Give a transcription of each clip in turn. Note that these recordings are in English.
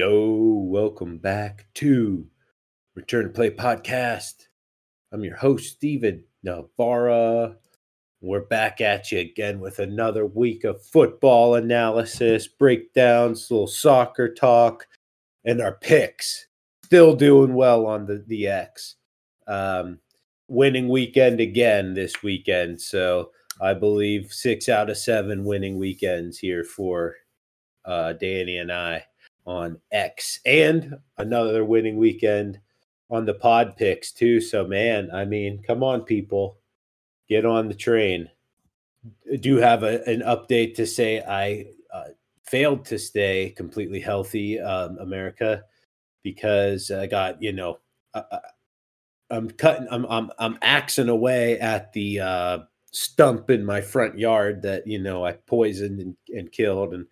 Yo, welcome back to Return to Play Podcast. I'm your host, Steven Navarra. We're back at you again with another week of football analysis, breakdowns, little soccer talk, and our picks. Still doing well on the, the X. Um, winning weekend again this weekend. So I believe six out of seven winning weekends here for uh, Danny and I on X, and another winning weekend on the pod picks too. So man, I mean, come on, people, get on the train. Do have a, an update to say I uh, failed to stay completely healthy, um, America, because I got you know. I, I'm cutting. I'm I'm I'm axing away at the uh, stump in my front yard that you know I poisoned and, and killed, and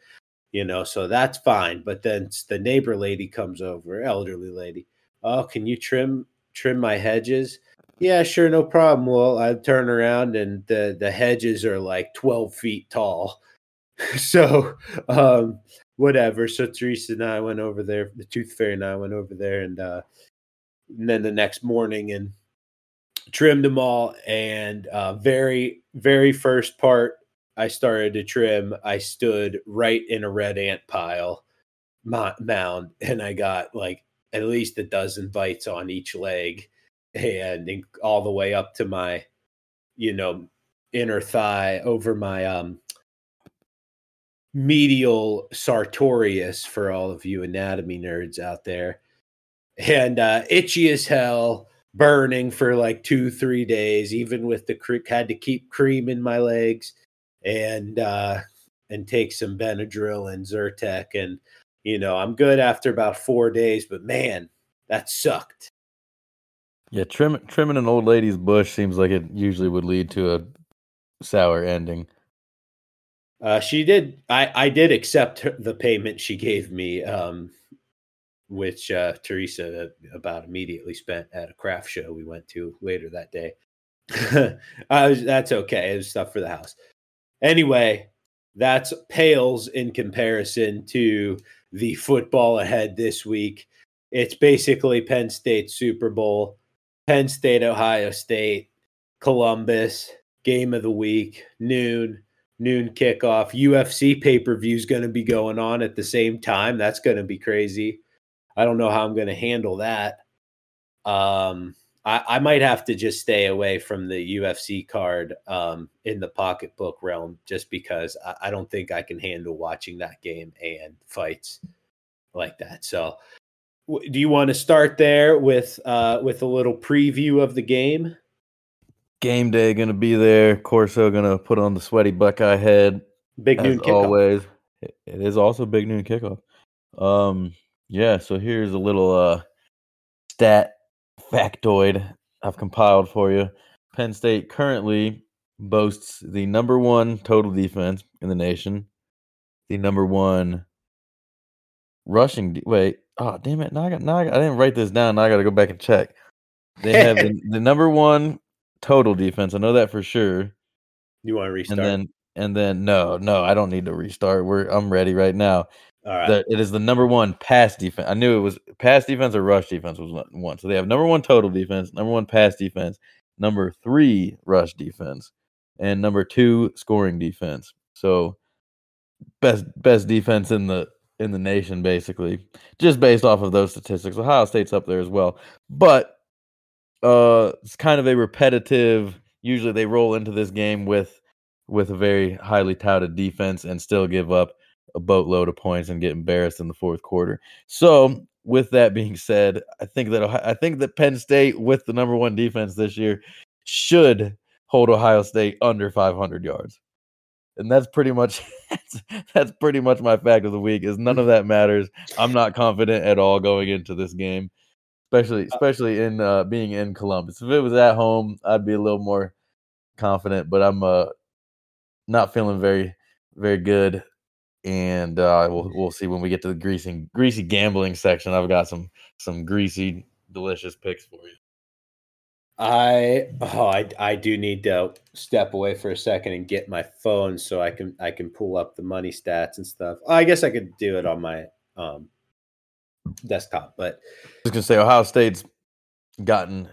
you know, so that's fine. But then the neighbor lady comes over, elderly lady. Oh, can you trim trim my hedges? Yeah, sure, no problem. Well, I turn around and the the hedges are like twelve feet tall. so, um, whatever. So Teresa and I went over there. The Tooth Fairy and I went over there, and, uh, and then the next morning and trimmed them all. And uh, very very first part I started to trim, I stood right in a red ant pile mound, and I got like at least a dozen bites on each leg, and all the way up to my, you know, inner thigh over my um medial sartorius for all of you anatomy nerds out there, and uh, itchy as hell burning for like two three days even with the cre- had to keep cream in my legs and uh, and take some Benadryl and Zyrtec, and you know I'm good after about four days. But man, that sucked. Yeah, trim, trimming an old lady's bush seems like it usually would lead to a sour ending. Uh, she did. I I did accept her, the payment she gave me, um, which uh, Teresa about immediately spent at a craft show we went to later that day. was, that's okay. It was stuff for the house. Anyway, that's pales in comparison to the football ahead this week. It's basically Penn State Super Bowl, Penn State, Ohio State, Columbus, game of the week, noon, noon kickoff. UFC pay per view is going to be going on at the same time. That's going to be crazy. I don't know how I'm going to handle that. Um, I, I might have to just stay away from the UFC card um, in the pocketbook realm just because I, I don't think I can handle watching that game and fights like that. So, w- do you want to start there with uh, with a little preview of the game? Game day going to be there. Corso going to put on the sweaty Buckeye head. Big noon kickoff. Always, it is also big noon kickoff. Um, yeah. So here's a little uh, stat factoid I've compiled for you. Penn State currently boasts the number one total defense in the nation, the number one rushing. De- wait, oh damn it! Now I got now I, got, I didn't write this down. Now I got to go back and check. They have the, the, number one total defense. I know that for sure. You want to restart? And then and then no, no, I don't need to restart. We're I'm ready right now. The, it is the number one pass defense. I knew it was pass defense or rush defense was one. So they have number one total defense, number one pass defense, number three rush defense, and number two scoring defense. So best best defense in the in the nation, basically, just based off of those statistics. Ohio State's up there as well, but uh, it's kind of a repetitive. Usually, they roll into this game with with a very highly touted defense and still give up a boatload of points and get embarrassed in the fourth quarter. So, with that being said, I think that I think that Penn State, with the number one defense this year, should hold Ohio State under 500 yards, and that's pretty much that's, that's pretty much my fact of the week. Is none of that matters. I'm not confident at all going into this game, especially uh especially in uh, being in Columbus. If it was at home, I'd be a little more confident, but I'm uh, not feeling very very good and uh, we'll we'll see when we get to the greasy greasy gambling section. I've got some some greasy delicious picks for you. I oh I I do need to step away for a second and get my phone so I can I can pull up the money stats and stuff. I guess I could do it on my um desktop. But I was gonna say Ohio State's gotten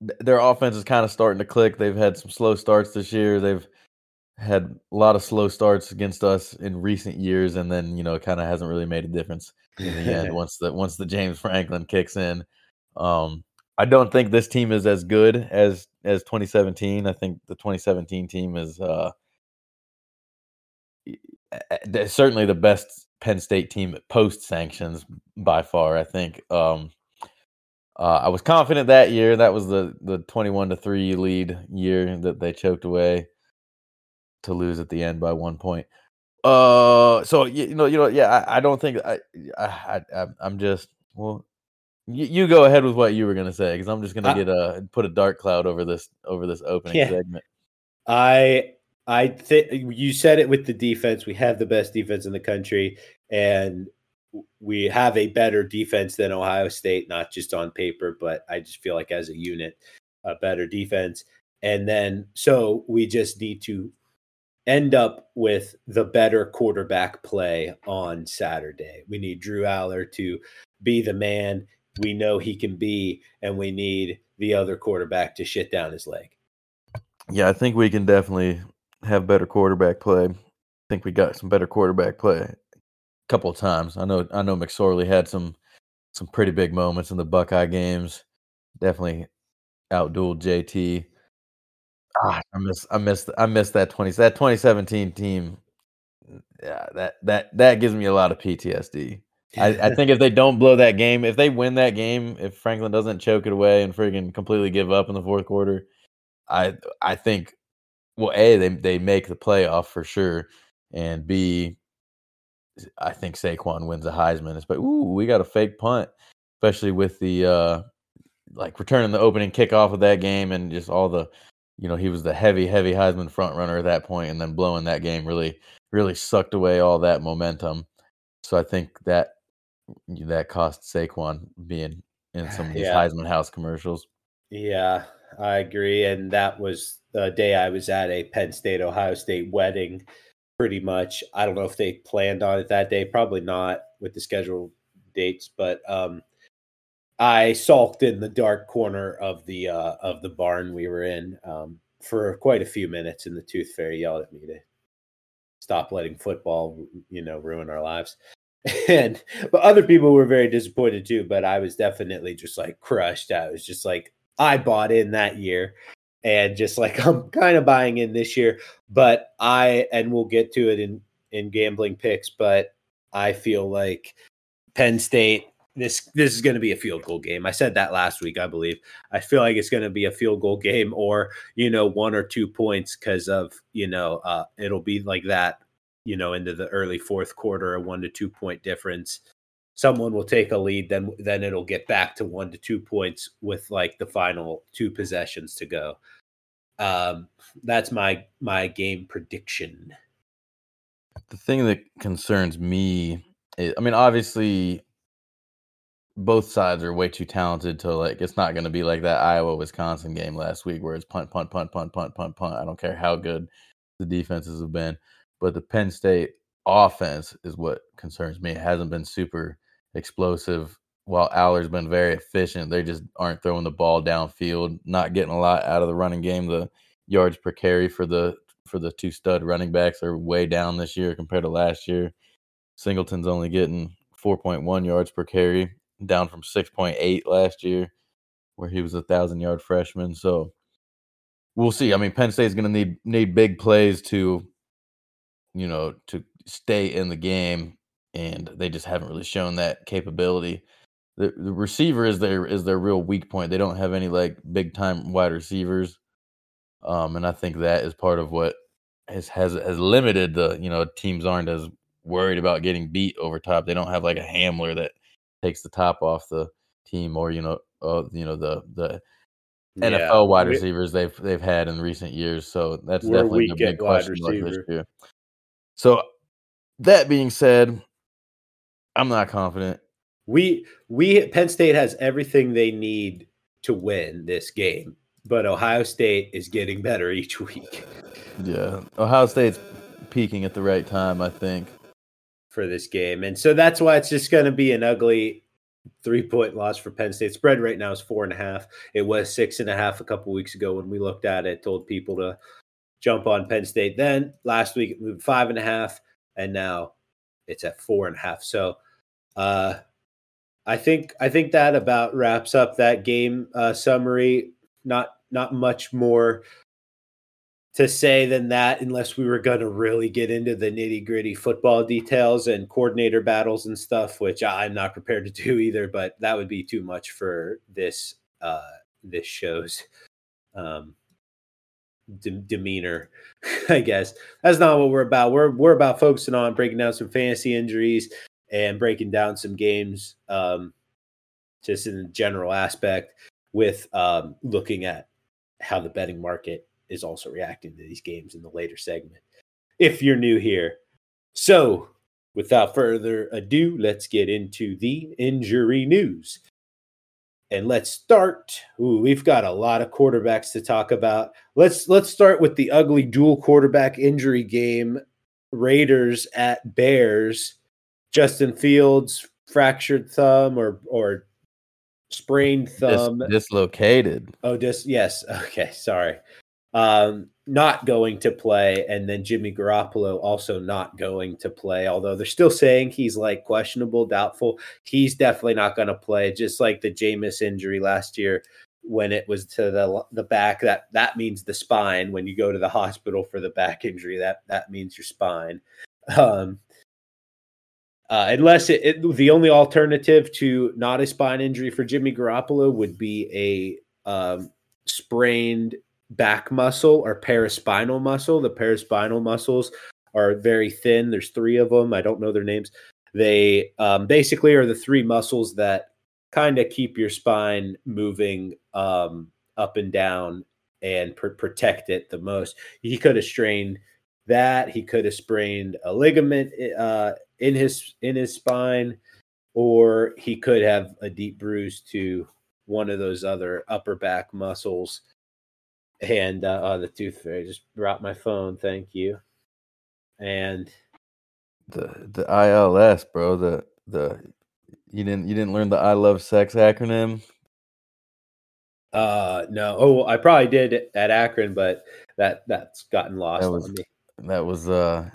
their offense is kind of starting to click. They've had some slow starts this year. They've had a lot of slow starts against us in recent years, and then you know it kind of hasn't really made a difference in the end once the once the James Franklin kicks in. Um, I don't think this team is as good as as 2017. I think the 2017 team is uh, certainly the best Penn State team post sanctions by far. I think. Um, uh, I was confident that year. That was the the 21 to three lead year that they choked away to lose at the end by one point. Uh, so you, know, you know, yeah, I, I don't think I, I, I, I'm just well. You, you go ahead with what you were gonna say because I'm just gonna get a put a dark cloud over this over this opening yeah. segment. I I think you said it with the defense. We have the best defense in the country, and we have a better defense than Ohio State, not just on paper, but I just feel like as a unit, a better defense. And then so we just need to end up with the better quarterback play on Saturday. We need Drew Allar to be the man we know he can be, and we need the other quarterback to shit down his leg. Yeah, I think we can definitely have better quarterback play. I think we got some better quarterback play a couple of times. I know I know McSorley had some some pretty big moments in the Buckeye games. Definitely outdueled JT. Ah, I miss I miss I miss that twenty that twenty seventeen team. Yeah, that that that gives me a lot of PTSD. I, I think if they don't blow that game, if they win that game, if Franklin doesn't choke it away and friggin' completely give up in the fourth quarter, I I think well, a they they make the playoff for sure, and b I think Saquon wins a Heisman. It's but ooh, we got a fake punt, especially with the uh like returning the opening kickoff of that game and just all the you know, he was the heavy, heavy Heisman front runner at that point, and then blowing that game really, really sucked away all that momentum. So I think that that cost Saquon being in some of these yeah. Heisman House commercials. Yeah, I agree. And that was the day I was at a Penn State Ohio State wedding. Pretty much, I don't know if they planned on it that day. Probably not with the schedule dates, but um, I sulked in the dark corner of the uh, of the barn we were in um, for quite a few minutes, and the tooth fairy yelled at me to stop letting football, you know, ruin our lives. And but other people were very disappointed too. But I was definitely just like crushed. I was just like I bought in that year, and just like I'm kind of buying in this year. But I and we'll get to it in in gambling picks, but I feel like Penn State this this is going to be a field goal game. I said that last week, I believe. I feel like it's going to be a field goal game, or you know, one or two points because of you know, uh, it'll be like that, you know, into the early fourth quarter, a one to two point difference. Someone will take a lead, then then it'll get back to one to two points with like the final two possessions to go. Um, that's my my game prediction. The thing that concerns me, is, I mean, obviously both sides are way too talented to like it's not going to be like that Iowa Wisconsin game last week where it's punt punt punt punt punt punt punt. I don't care how good the defenses have been, but the Penn State offense is what concerns me. It hasn't been super explosive. While Allar's been very efficient, they just aren't throwing the ball downfield, not getting a lot out of the running game. The yards per carry for the for the two stud running backs are way down this year compared to last year. Singleton's only getting 4.1 yards per carry down from 6.8 last year, where he was a thousand yard freshman. So we'll see. I mean, Penn State's going to need need big plays to, you know, to stay in the game, and they just haven't really shown that capability. The, the receiver is their is their real weak point. They don't have any like big time wide receivers, um, and I think that is part of what has has has limited the you know teams aren't as worried about getting beat over top. They don't have like a Hamler that takes the top off the team, or you know, uh, you know the the yeah, NFL wide receivers they've they've had in recent years. So that's definitely a big question this year. So that being said, I'm not confident. We we Penn State has everything they need to win this game, but Ohio State is getting better each week. Yeah, Ohio State's peaking at the right time, I think for this game. And so that's why it's just going to be an ugly three point loss for Penn State. Spread right now is four and a half. It was six and a half a couple weeks ago when we looked at it. Told people to jump on Penn State. Then last week it moved five and a half, and now it's at four and a half. So, uh, I think I think that about wraps up that game uh, summary. Not not much more to say than that, unless we were going to really get into the nitty gritty football details and coordinator battles and stuff, which I'm not prepared to do either. But that would be too much for this uh, this show's um, de- demeanor, I guess. That's not what we're about. We're we're about focusing on breaking down some fantasy injuries and breaking down some games, um, just in the general aspect, with um, looking at how the betting market is also reacting to these games in the later segment. If you're new here. So, without further ado, let's get into the injury news. And let's start. Ooh, we've got a lot of quarterbacks to talk about. Let's let's start with the ugly dual quarterback injury game. Raiders at Bears. Justin Fields fractured thumb or or sprained thumb. Dis- dislocated. Oh, just yes. Okay, sorry um, not going to play, and then Jimmy Garoppolo also not going to play. Although they're still saying he's like questionable, doubtful. He's definitely not going to play. Just like the Jameis injury last year when it was to the the back. That that means the spine. When you go to the hospital for the back injury, that that means your spine. Um, uh, unless it, it, the only alternative to not a spine injury for Jimmy Garoppolo would be a um, sprained back muscle or paraspinal muscle. The paraspinal muscles are very thin. There's three of them. I don't know their names. They um, basically are the three muscles that kind of keep your spine moving um, up and down and pr- protect it the most. He could have strained that. He could have sprained a ligament uh, in his in his spine, or he could have a deep bruise to one of those other upper back muscles and uh, oh, the tooth fairy just dropped my phone. Thank you. And the the ILS, bro. The the you didn't you didn't learn the I love sex acronym. Uh no. Oh, I probably did at Akron, but that that's gotten lost that was, on me. That was uh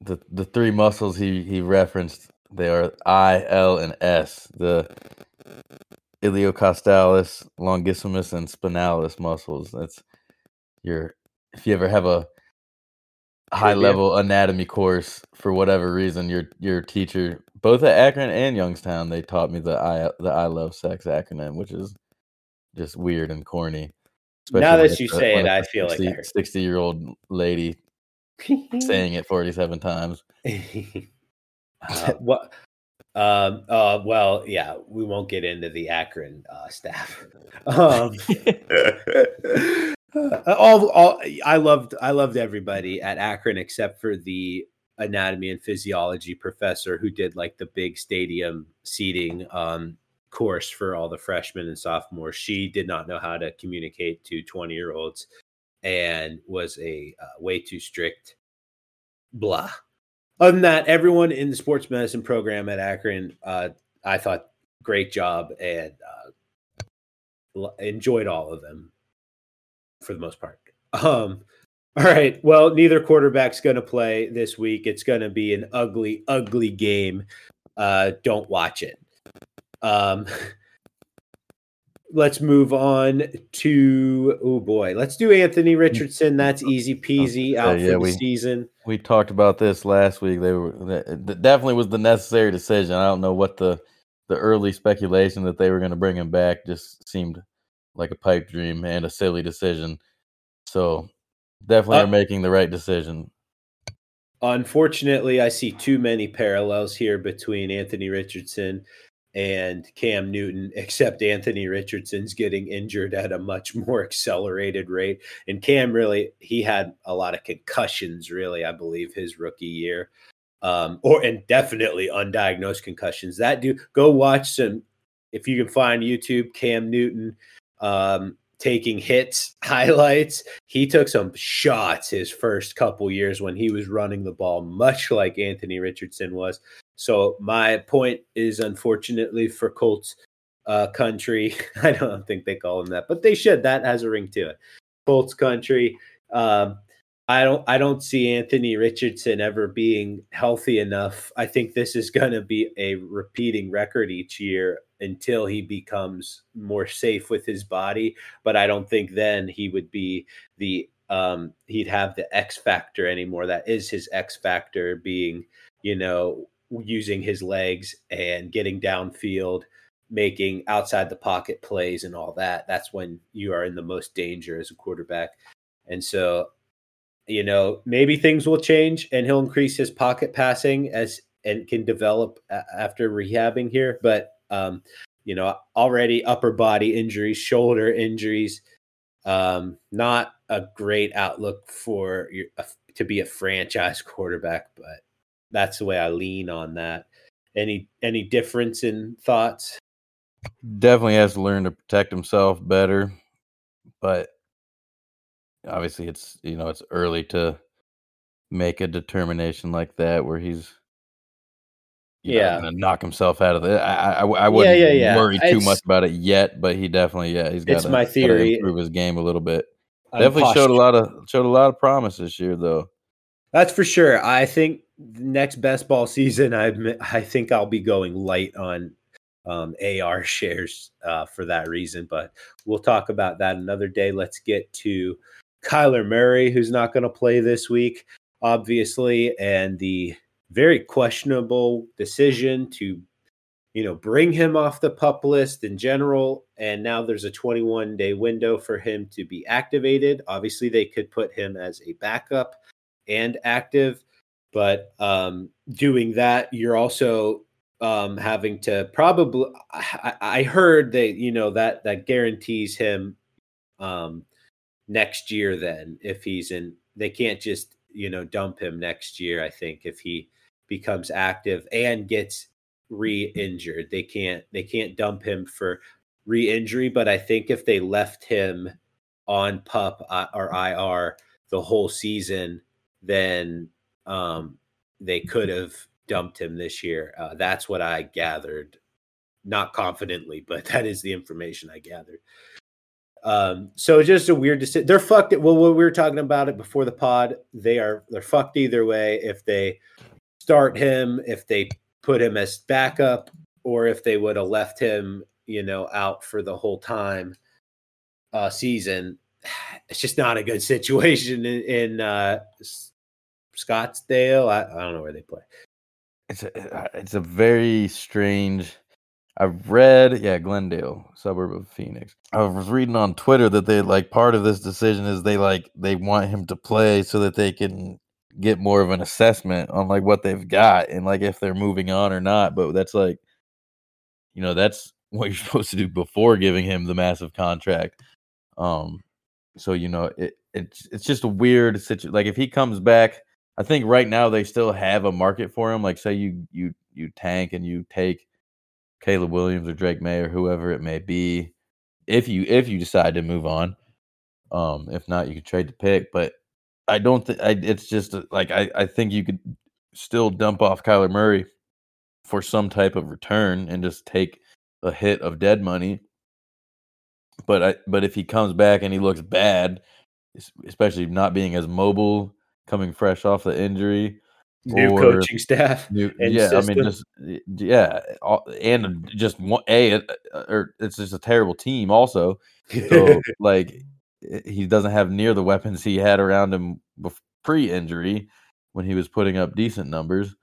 the the three muscles he he referenced. They are I, L, and S. The iliocostalis, longissimus, and spinalis muscles. That's your if you ever have a high level anatomy course for whatever reason, your your teacher, both at Akron and Youngstown, they taught me the I the I love sex acronym, which is just weird and corny. now that you a, say it, I feel 60, like sixty year old lady saying it forty seven times. uh, what? Um, uh, well, yeah, we won't get into the Akron uh, staff. Um, all, all I loved I loved everybody at Akron except for the anatomy and physiology professor who did like the big stadium seating um, course for all the freshmen and sophomores. She did not know how to communicate to 20 year olds and was a uh, way too strict blah. Other than that, everyone in the sports medicine program at Akron, uh, I thought great job and uh, enjoyed all of them for the most part. Um, all right. Well, neither quarterback's going to play this week. It's going to be an ugly, ugly game. Uh, don't watch it. Um, let's move on to oh boy, let's do Anthony Richardson. That's easy peasy out yeah, for the we, season. We talked about this last week. They were that definitely was the necessary decision. I don't know what the the early speculation that they were going to bring him back just seemed like a pipe dream and a silly decision. So definitely uh, are making the right decision. Unfortunately, I see too many parallels here between Anthony Richardson and Cam Newton, except Anthony Richardson's getting injured at a much more accelerated rate. And Cam really, he had a lot of concussions, really, I believe, his rookie year. Um, or and definitely undiagnosed concussions. That do go watch some if you can find YouTube Cam Newton um, taking hits highlights. He took some shots his first couple years when he was running the ball, much like Anthony Richardson was. So my point is, unfortunately for Colts uh, country, I don't think they call him that, but they should. That has a ring to it. Colts country. Um, I don't I don't see Anthony Richardson ever being healthy enough. I think this is going to be a repeating record each year until he becomes more safe with his body, but I don't think then he would be the um he'd have the X factor anymore. That is his X factor being, you know, using his legs and getting downfield, making outside the pocket plays and all that. That's when you are in the most danger as a quarterback. And so you know, maybe things will change and he'll increase his pocket passing as and can develop after rehabbing here. But um, you know, already upper body injuries, shoulder injuries, um, not a great outlook for your, to be a franchise quarterback. But that's the way I lean on that. Any any difference in thoughts? Definitely has to learn to protect himself better, but obviously it's you know it's early to make a determination like that where he's yeah know, knock himself out of it. I I, I wouldn't yeah, yeah, yeah. worry too it's, much about it yet, but he definitely yeah he's got my theory improve his game a little bit. I'm definitely showed a lot of showed a lot of promise this year though. That's for sure. I think next best ball season, I I think I'll be going light on um, AR shares uh, for that reason. But we'll talk about that another day. Let's get to Kyler Murray, who's not going to play this week, obviously, and the very questionable decision to, you know, bring him off the pup list in general. And now there's a 21 day window for him to be activated. Obviously, they could put him as a backup and active, but um, doing that, you're also um, having to probably. I, I heard that you know that that guarantees him um, next year then if he's in they can't just you know dump him next year i think if he becomes active and gets re-injured they can't they can't dump him for re-injury but i think if they left him on pup uh, or ir the whole season then um they could have dumped him this year uh, that's what i gathered not confidently but that is the information i gathered um, so just a weird decision. They're fucked. Well, we were talking about it before the pod. They are they're fucked either way. If they start him, if they put him as backup, or if they would have left him, you know, out for the whole time uh, season. It's just not a good situation in, in uh, Scottsdale. I, I don't know where they play. It's a uh, it's a very strange I've read, yeah, Glendale, suburb of Phoenix. I was reading on Twitter that they like part of this decision is they like they want him to play so that they can get more of an assessment on like what they've got and like if they're moving on or not. But that's like, you know, that's what you're supposed to do before giving him the massive contract. Um, so you know, it it's it's just a weird situation. Like if he comes back, I think right now they still have a market for him. Like say you you you tank and you take Caleb Williams or Drake Maye or whoever it may be, if you if you decide to move on. Um, if not, you could trade the pick. But I don't think it's just uh, like I, I think you could still dump off Kyler Murray for some type of return and just take a hit of dead money. But I but if he comes back and he looks bad, especially not being as mobile, coming fresh off the injury, new coaching staff. New, yeah, system. I mean, just yeah, and just one, a uh, or it's just a terrible team. Also, so like he doesn't have near the weapons he had around him pre-injury when he was putting up decent numbers.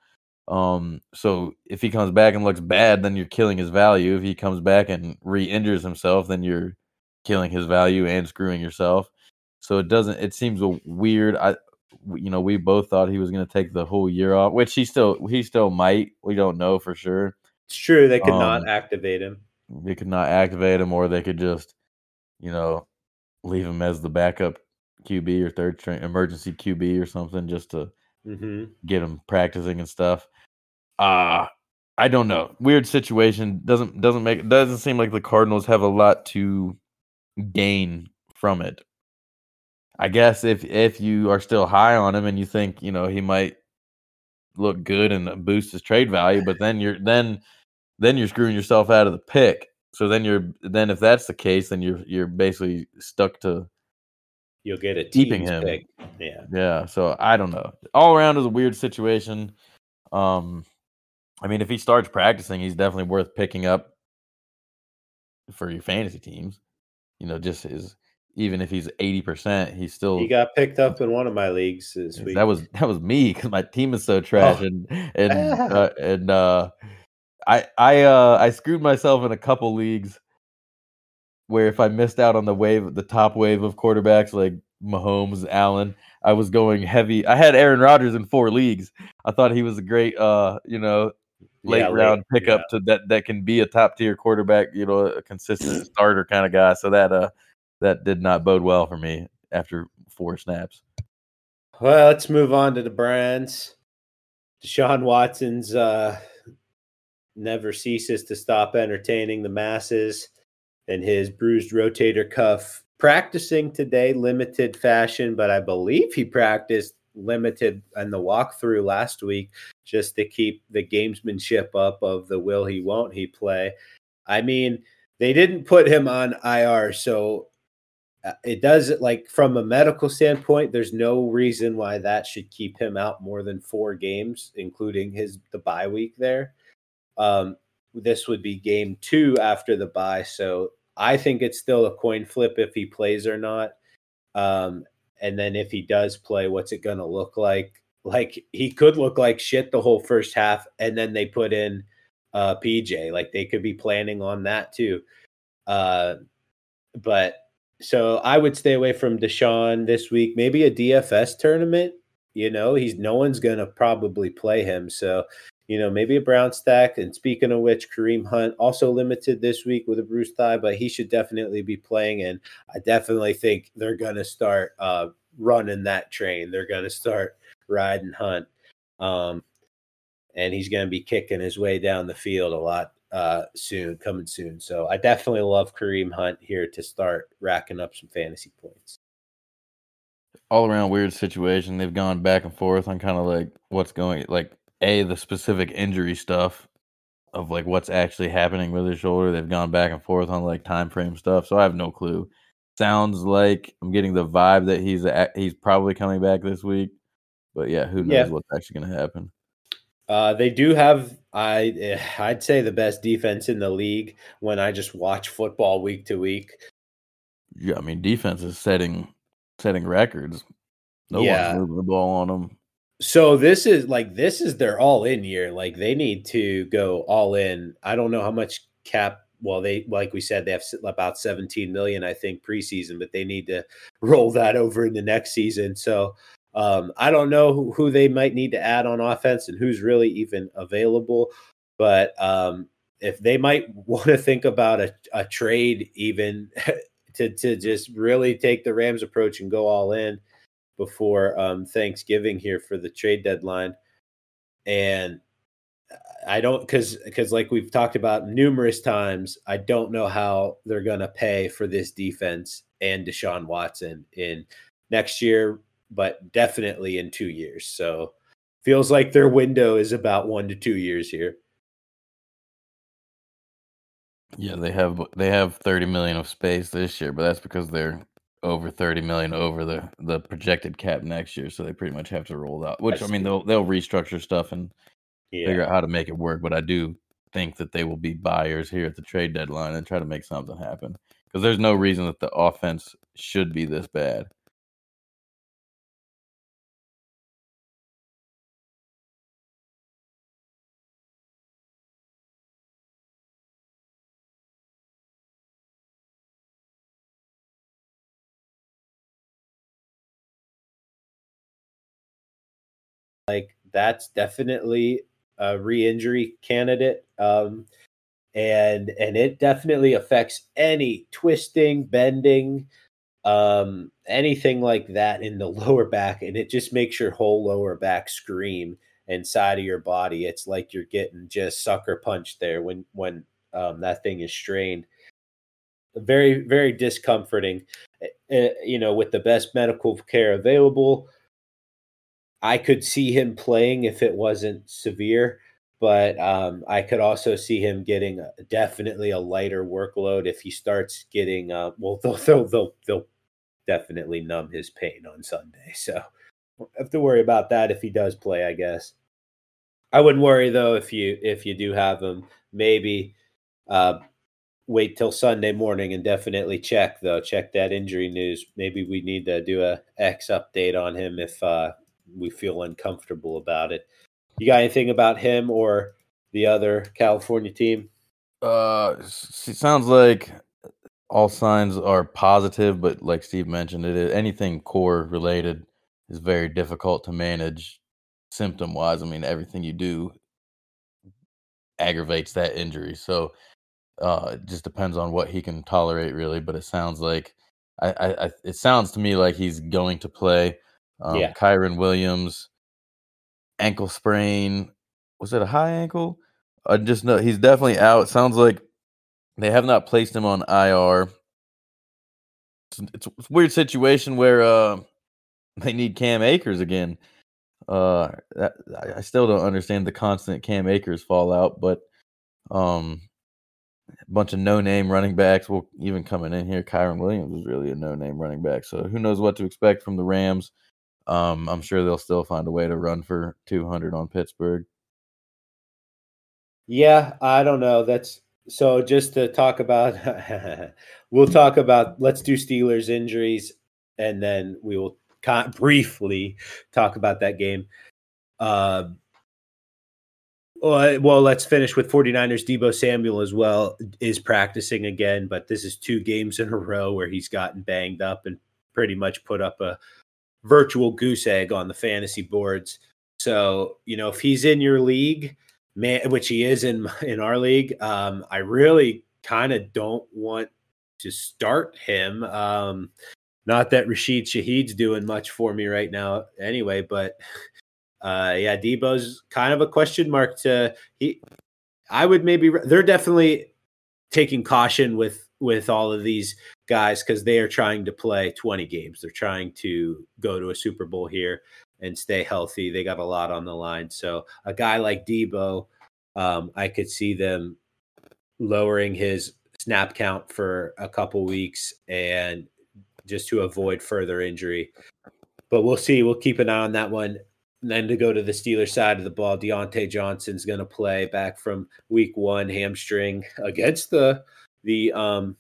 Um, so if he comes back and looks bad, then you're killing his value. If he comes back and re-injures himself, then you're killing his value and screwing yourself. So it doesn't. It seems a weird. I you know, we both thought he was going to take the whole year off, which he still he still might. We don't know for sure. It's true they could um, not activate him. They could not activate him, or they could just, you know, leave him as the backup QB or third string emergency QB or something, just to mm-hmm. get him practicing and stuff. Uh I don't know. Weird situation. Doesn't doesn't make doesn't seem like the Cardinals have a lot to gain from it. I guess if if you are still high on him and you think you know he might look good and boost his trade value, but then you're then then you're screwing yourself out of the pick. So then you're then if that's the case, then you're you're basically stuck to you'll get a keeping him. Pick. Yeah, yeah. So I don't know. All around is a weird situation. Um, I mean, if he starts practicing, he's definitely worth picking up for your fantasy teams. You know, just his even if he's eighty percent, he's still he got picked up in one of my leagues this week. That was that was me because my team is so trash oh. and and uh, and uh, I I uh I screwed myself in a couple leagues where if I missed out on the wave, the top wave of quarterbacks like Mahomes, Allen, I was going heavy. I had Aaron Rodgers in four leagues. I thought he was a great, uh, you know, late yeah, round late, pickup yeah. to that that can be a top tier quarterback, you know, a consistent starter kind of guy. So that uh that did not bode well for me after four snaps. Well, let's move on to the Browns. Deshaun Watson's uh never ceases to stop entertaining the masses and his bruised rotator cuff practicing today limited fashion but i believe he practiced limited in the walkthrough last week just to keep the gamesmanship up of the will he won't he play i mean they didn't put him on ir so it does it like from a medical standpoint there's no reason why that should keep him out more than four games including his the bye week there um, this would be game two after the bye. So I think it's still a coin flip if he plays or not. Um, and then if he does play, what's it going to look like? Like he could look like shit the whole first half, and then they put in uh, PJ. Like they could be planning on that too. Uh, but so I would stay away from Deshaun this week. Maybe a DFS tournament. You know, he's no one's gonna probably play him. So you know, maybe a brown stack. And speaking of which, Kareem Hunt also limited this week with a bruised thigh, but he should definitely be playing. And I definitely think they're to start uh, running that train. They're to start riding Hunt. Um, and he's going to be kicking his way down the field a lot uh, soon, coming soon. So I definitely love Kareem Hunt here to start racking up some fantasy points. All around weird situation. They've gone back and forth on kind of like what's going like a the specific injury stuff of like what's actually happening with his shoulder. They've gone back and forth on like time frame stuff, so I have no clue. Sounds like I'm getting the vibe that he's he's probably coming back this week, but yeah, who knows yeah. what's actually going to happen. Uh, they do have I eh, I'd say the best defense in the league when I just watch football week to week. Yeah, I mean defense is setting setting records. No yeah. one's moving the ball on them. So this is like this is their all in year. Like they need to go all in. I don't know how much cap. Well, they like we said they have about 17 million, I think, preseason, but they need to roll that over in the next season. So um, I don't know who, who, they might need to add on offense and who's really even available. But um, if they might want to think about a, a trade, even to to just really take the Rams approach and go all in before um, Thanksgiving here for the trade deadline, and I don't because because like we've talked about numerous times, I don't know how they're gonna pay for this defense and Deshaun Watson in next year, but definitely in two years. So feels like their window is about one to two years here. Yeah, they have they have 30 million of space this year, but that's because they're over 30 million over the the projected cap next year so they pretty much have to roll out which i, I mean they'll they'll restructure stuff and yeah. figure out how to make it work but i do think that they will be buyers here at the trade deadline and try to make something happen because there's no reason that the offense should be this bad like that's definitely a re-injury candidate. Um, and and it definitely affects any twisting, bending, um, anything like that in the lower back, and it just makes your whole lower back scream inside of your body. It's like you're getting just sucker punched there when when um, that thing is strained. Very very discomforting. Uh, you know, with the best medical care available, I could see him playing if it wasn't severe, but um, I could also see him getting a, definitely a lighter workload if he starts getting. Uh, well, they'll, they'll they'll they'll definitely numb his pain on Sunday, so have to worry about that if he does play. I guess I wouldn't worry though if you if you do have him. Maybe uh, wait till Sunday morning and definitely check though. Check that injury news. Maybe we need to do a X update on him if uh, we feel uncomfortable about it. You got anything about him or the other California team? Uh, it sounds like all signs are positive, but like Steve mentioned, it is anything core related is very difficult to manage symptom wise. I mean, everything you do aggravates that injury. So uh, it just depends on what he can tolerate, really. But it sounds like I, I, I it sounds to me like he's going to play. Um, yeah. Kyren Williams, ankle sprain. Was it a high ankle? I just know he's definitely out. Sounds like they have not placed him on IR. It's, it's, it's a weird situation where uh, they need Cam Akers again. Uh, that, I still don't understand the constant Cam Akers fallout, but um, a bunch of no-name running backs. Well, even coming in here, Kyren Williams is really a no-name running back. So who knows what to expect from the Rams? Um, I'm sure they'll still find a way to run for 200 on Pittsburgh. Yeah, I don't know. That's so. Just to talk about, we'll talk about. Let's do Steelers injuries, and then we will briefly talk about that game. Uh, well, let's finish with 49ers. Deebo Samuel as well is practicing again, but this is two games in a row where he's gotten banged up and pretty much put up a virtual goose egg on the fantasy boards. So, you know, if he's in your league, man, which he is in in our league, um, I really kind of don't want to start him. Um, not that Rashid Shaheed's doing much for me right now, anyway. But uh, yeah, Deebo's kind of a question mark. To he, I would maybe they're definitely taking caution with with all of these guys because they are trying to play 20 games. They're trying to go to a Super Bowl here and stay healthy. They got a lot on the line. So a guy like Deebo, um, I could see them lowering his snap count for a couple weeks and just to avoid further injury. But we'll see. We'll keep an eye on that one. And then to go to the Steelers side of the ball, Diontae Johnson's going to play back from week one hamstring against the the um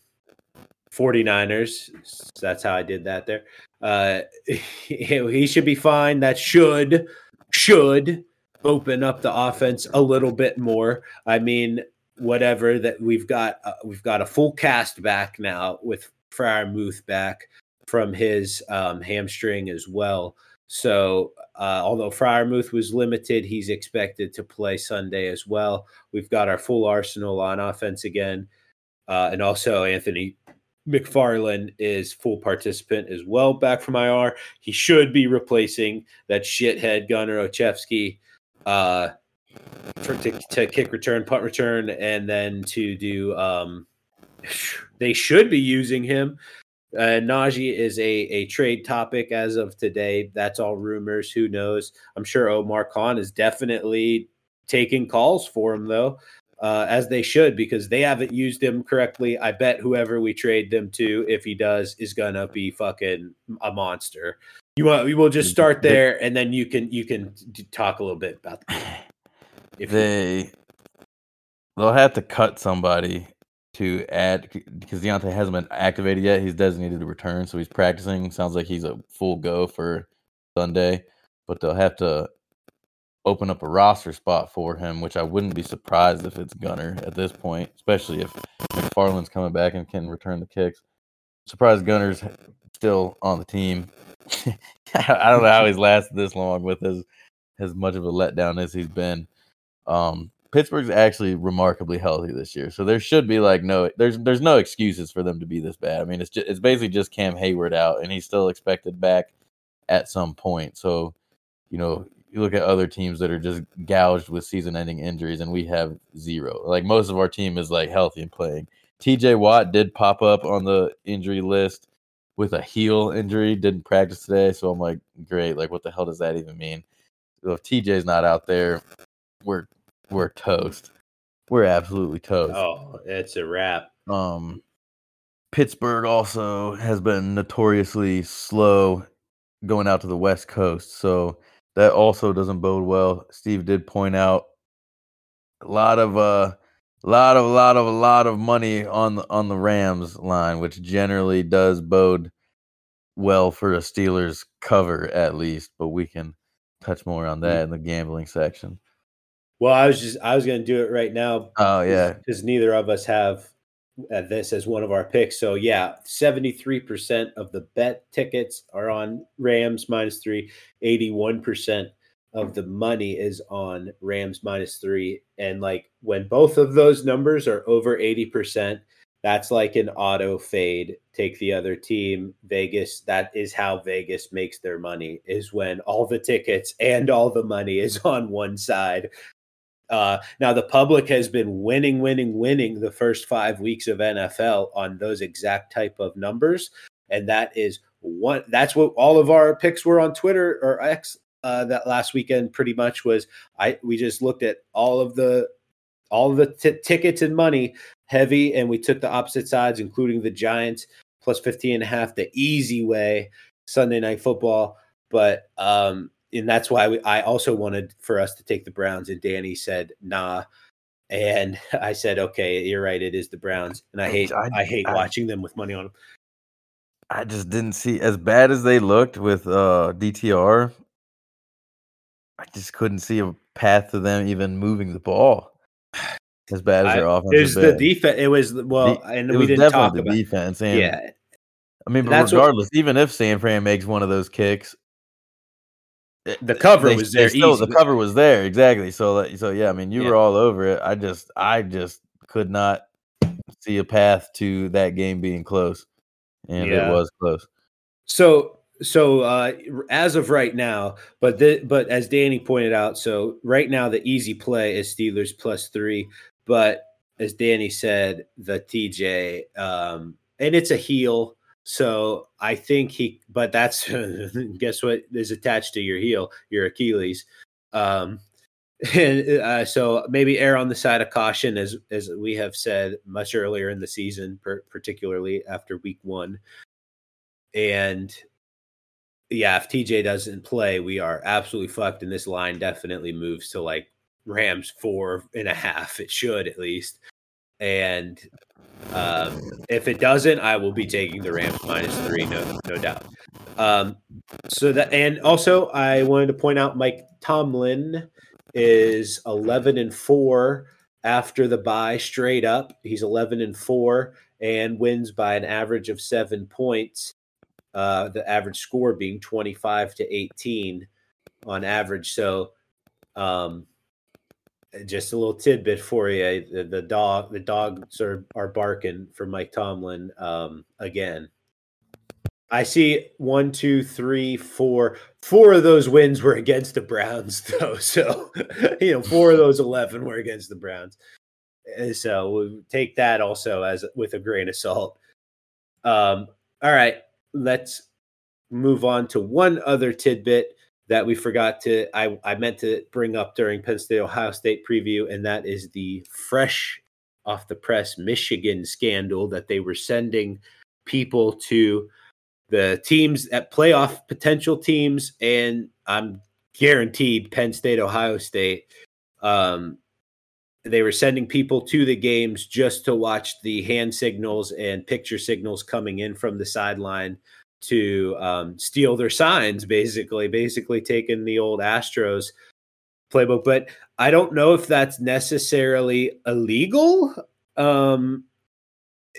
49ers. So that's how I did that there. Uh, he should be fine. That should should open up the offense a little bit more. I mean, whatever that we've got uh, we've got a full cast back now with Freiermuth back from his um, hamstring as well. So, uh, although Freiermuth was limited, he's expected to play Sunday as well. We've got our full arsenal on offense again. Uh, and also, Anthony McFarland is full participant as well, back from IR. He should be replacing that shithead Gunner Olszewski uh, to, to kick return, punt return, and then to do. Um, they should be using him uh, Najee is a, a trade topic as of today. That's all rumors. Who knows? I'm sure Omar Khan is definitely taking calls for him, though, uh, as they should, because they haven't used him correctly. I bet whoever we trade them to, if he does, is gonna be fucking a monster. You want? We will just start there, and then you can you can talk a little bit about that. If they they'll have to cut somebody to add because Diontae hasn't been activated yet. He's designated to return, so he's practicing. Sounds like he's a full go for Sunday, but they'll have to open up a roster spot for him, which I wouldn't be surprised if it's Gunner at this point, especially if McFarland's coming back and can return the kicks. Surprised Gunner's still on the team. I don't know how he's lasted this long with as as much of a letdown as he's been. Um, Pittsburgh's actually remarkably healthy this year, so there should be like no there's there's no excuses for them to be this bad. I mean, it's just, it's basically just Cam Hayward out, and he's still expected back at some point. So, you know, you look at other teams that are just gouged with season-ending injuries, and we have zero. Like most of our team is like healthy and playing. T.J. Watt did pop up on the injury list with a heel injury, didn't practice today, so I'm like, great. Like, what the hell does that even mean? if TJ's not out there, we're we're toast. We're absolutely toast. Oh, it's a wrap. Um, Pittsburgh also has been notoriously slow going out to the West Coast, so that also doesn't bode well. Steve did point out a lot of uh a lot of a lot of a lot of money on the on the Rams line, which generally does bode well for a Steelers cover at least, but we can touch more on that in the gambling section. Well, I was just I was going to do it right now. Oh yeah, because neither of us have uh, this as one of our picks. So yeah, seventy three percent of the bet tickets are on Rams minus three. Eighty one percent of the money is on Rams minus three. And like when both of those numbers are over 80%, that's like an auto fade. Take the other team. Vegas, that is how Vegas makes their money, is when all the tickets and all the money is on one side. Uh, now, the public has been winning, winning, winning the first five weeks of NFL on those exact type of numbers. And that is one, that's what all of our picks were on Twitter or X uh, that last weekend pretty much was I we just looked at all of the all of the t- tickets and money heavy and we took the opposite sides including the Giants plus 15 and a half the easy way Sunday night football but um and that's why we, I also wanted for us to take the Browns and Danny said nah and I said okay you're right it is the Browns and I hate I, I hate I, watching them with money on them I just didn't see as bad as they looked with uh DTR I just couldn't see a path to them even moving the ball. As bad as their I, offense. It was the defense. It was well, the, and we didn't talk about defense. And, yeah, I mean, but regardless, what, even if San Fran makes one of those kicks, the cover they, was there. Still, the cover was there exactly. So, so yeah, I mean, you yeah. were all over it. I just, I just could not see a path to that game being close, and yeah. it was close. So so uh, as of right now, but the, but as Danny pointed out, so right now the easy play is Steelers plus three, but as Danny said, the TJ um, and it's a heel. So I think he, but that's guess what is attached to your heel, your Achilles. Um, and uh, so maybe err on the side of caution, as as we have said much earlier in the season, per, particularly after week one. And yeah, if TJ doesn't play, we are absolutely fucked. And this line definitely moves to like Rams four and a half. It should at least. And um, if it doesn't, I will be taking the Rams minus three, no, no doubt. Um, so that, and also I wanted to point out Mike Tomlin is 11 and four after the bye straight up. He's 11 and four and wins by an average of seven points uh, the average score being 25 to 18 on average. So, um, just a little tidbit for you: the, the dog, the dogs are are barking for Mike Tomlin um, again. I see one, two, three, four. Four of those wins were against the Browns, though. So, you know, four of those eleven were against the Browns. So we'll take that also as with a grain of salt. Um, all right, let's move on to one other tidbit that we forgot to I, I meant to bring up during Penn State Ohio State preview, and that is the fresh off the press Michigan scandal that they were sending people to the teams at playoff potential teams, and I'm guaranteed Penn State Ohio State. Um, they were sending people to the games just to watch the hand signals and picture signals coming in from the sideline to um, steal their signs, basically, basically taking the old Astros playbook. But I don't know if that's necessarily illegal. Um,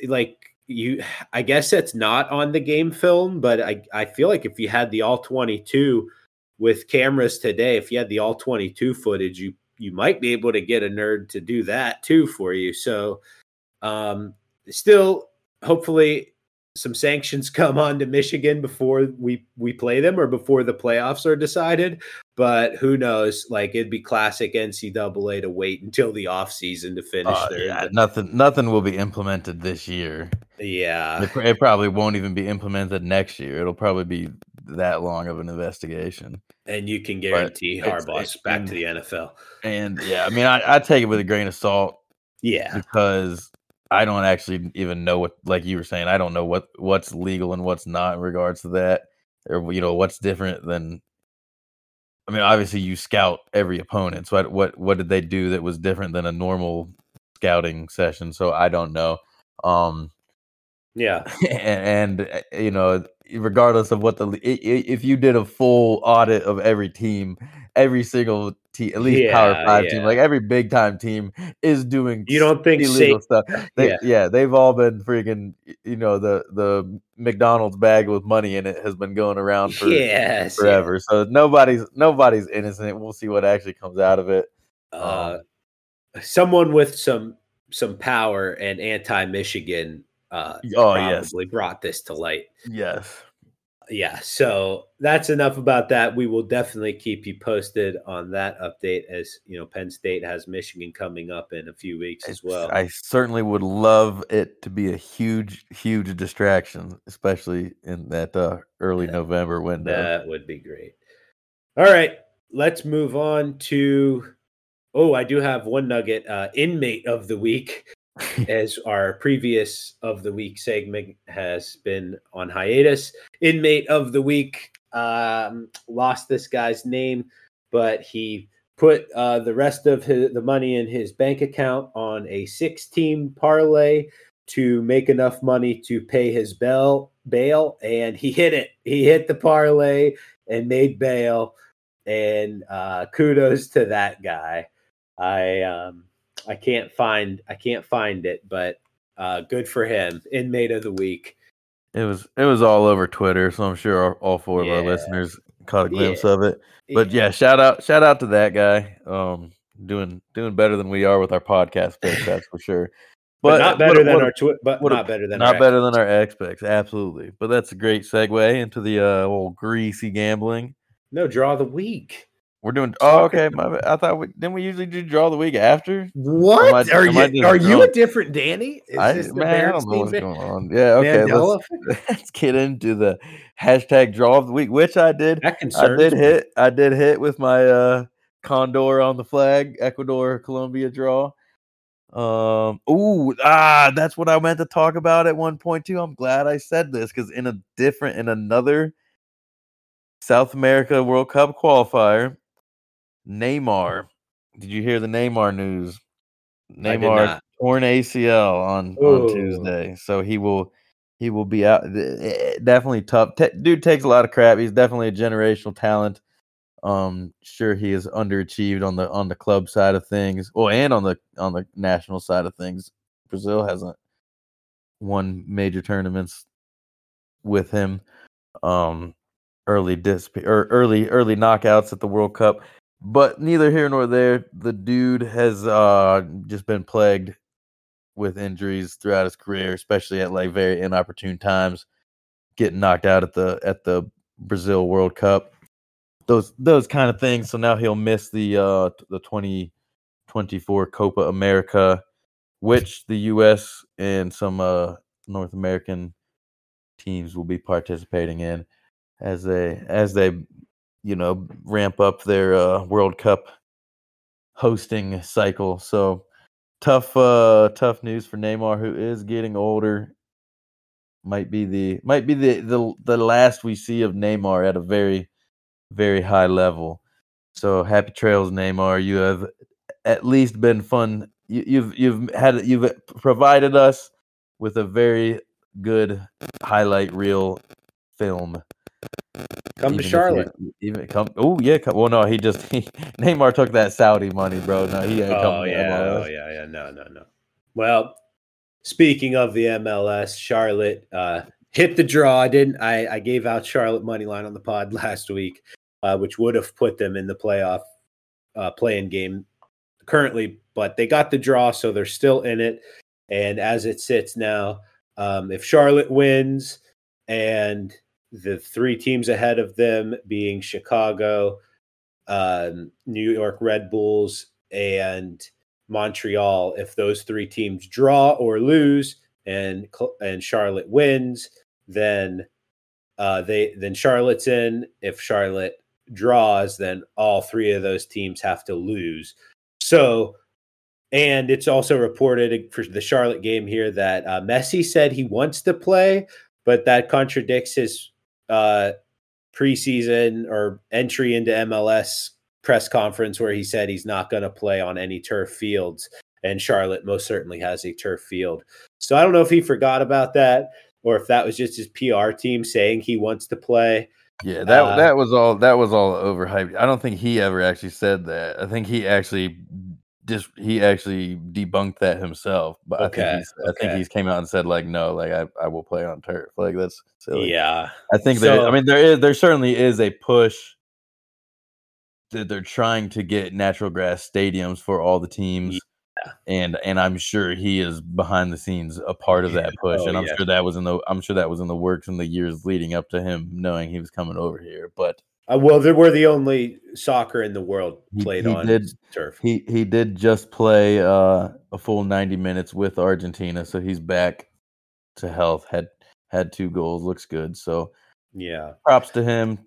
like you, I guess it's not on the game film, but I, I feel like if you had the all 22 with cameras today, if you had the all 22 footage, you you might be able to get a nerd to do that too for you. So, um, still, hopefully, some sanctions come on to Michigan before we we play them or before the playoffs are decided. But who knows? Like it'd be classic NCAA to wait until the off season to finish. Uh, their, yeah, nothing nothing will be implemented this year. Yeah, it, it, probably won't even be implemented next year. It'll probably be that long of an investigation. And you can guarantee Harbaugh's back and, to the NFL. And yeah, I mean, I, I take it with a grain of salt. Yeah, because I don't actually even know what, like you were saying, I don't know what what's legal and what's not in regards to that, or you know what's different than. I mean, obviously, you scout every opponent. So, what what what did they do that was different than a normal scouting session? So, I don't know. Um, yeah, and, and uh, you know, regardless of what the if you did a full audit of every team, every single team, at least yeah, Power Five yeah. team, like every big time team, is doing. You don't think illegal stuff? They, yeah. yeah, they've all been freaking. You know, the the McDonald's bag with money in it has been going around for yes, forever. So nobody's nobody's innocent. We'll see what actually comes out of it. Uh, um, someone with some some power and anti Michigan uh, oh, probably yes. brought this to light. Yes. Yeah. So that's enough about that. We will definitely keep you posted on that update as you know, Penn State has Michigan coming up in a few weeks as well. I certainly would love it to be a huge, huge distraction, especially in that uh, early November window. That would be great. All right. Let's move on to. Oh, I do have one nugget. Uh, inmate of the week as our previous of the week segment has been on hiatus. Inmate of the week um, lost this guy's name, but he put uh, the rest of his, the money in his bank account on a six team parlay to make enough money to pay his bail bail and he hit it he hit the parlay and made bail and uh, kudos to that guy i um I can't find I can't find it, but uh, good for him. Inmate of the week. It was it was all over Twitter, so I'm sure all, all four yeah. of our listeners caught a glimpse yeah. of it. But yeah. yeah, shout out shout out to that guy. Um, doing doing better than we are with our podcast picks, that's for sure. But, but not better what, than what, our twi- but what, not better than not better than our expects, absolutely. But that's a great segue into the uh, old greasy gambling. No draw the week. We're doing. Oh, okay. My, I thought we didn't we usually do draw the week after. What I, are you? Are you a different Danny? Is I, man, I don't know what's going on. Yeah. Okay. Let's, let's, get into the hashtag draw of the week, which I did. That I did me. hit. I did hit with my uh condor on the flag, Ecuador Colombia draw. Um. Ooh. Ah. That's what I meant to talk about at one point too. I'm glad I said this because in a different, in another South America World Cup qualifier Neymar. Did you hear the Neymar news? Neymar torn ACL on Ooh. on Tuesday, so he will he will be out. Eh, definitely tough. dude takes a lot of crap. He's definitely a generational talent. Um, sure he is underachieved on the on the club side of things. Well, and on the on the national side of things. Brazil hasn't won major tournaments with him. Um, early disp or early early knockouts at the World Cup. But neither here nor there. The dude has uh, just been plagued with injuries throughout his career, especially at like very inopportune times, getting knocked out at the at the Brazil World Cup. Those those kind of things. So now he'll miss the uh the 2024 Copa America, which the US and some uh North American teams will be participating in as they as they you know, ramp up their uh, World Cup hosting cycle. So tough, uh, tough news for Neymar, who is getting older. Might be the might be the the the last we see of Neymar at a very, very high level. So happy trails, Neymar. You have at least been fun. You, you've you've had you've provided us with a very good highlight reel film Come even to Charlotte. even come. Oh yeah. Come, well, no, he just he, Neymar took that Saudi money, bro. No, he ain't oh. Yeah, oh yeah, yeah. No, no, no. Well, speaking of the MLS, Charlotte uh, hit the draw. I didn't. I, I gave out Charlotte money line on the pod last week, uh, which would have put them in the playoff uh, playing game currently, but they got the draw, so they're still in it. And as it sits now, um, if Charlotte wins and the three teams ahead of them being Chicago, um, New York Red Bulls, and Montreal. If those three teams draw or lose, and and Charlotte wins, then uh, they then Charlotte's in. If Charlotte draws, then all three of those teams have to lose. So, and it's also reported for the Charlotte game here that uh, Messi said he wants to play, but that contradicts his uh, preseason or entry into MLS press conference where he said he's not going to play on any turf fields. And Charlotte most certainly has a turf field. So I don't know if he forgot about that or if that was just his PR team saying he wants to play. Yeah, that uh, that was all that was all overhyped. I don't think he ever actually said that. I think he actually just he actually debunked that himself. But okay, I think he's okay. I think he's came out and said like no, like I, I will play on turf. Like that's silly. Yeah. I think so, there I mean there is there certainly is a push that they're trying to get natural grass stadiums for all the teams and and I'm sure he is behind the scenes a part of that push, oh, and I'm yeah. sure that was in the I'm sure that was in the works in the years leading up to him knowing he was coming over here. But uh, well, they were the only soccer in the world played he, he on did, turf. He he did just play uh, a full 90 minutes with Argentina, so he's back to health. had had two goals, looks good. So yeah, props to him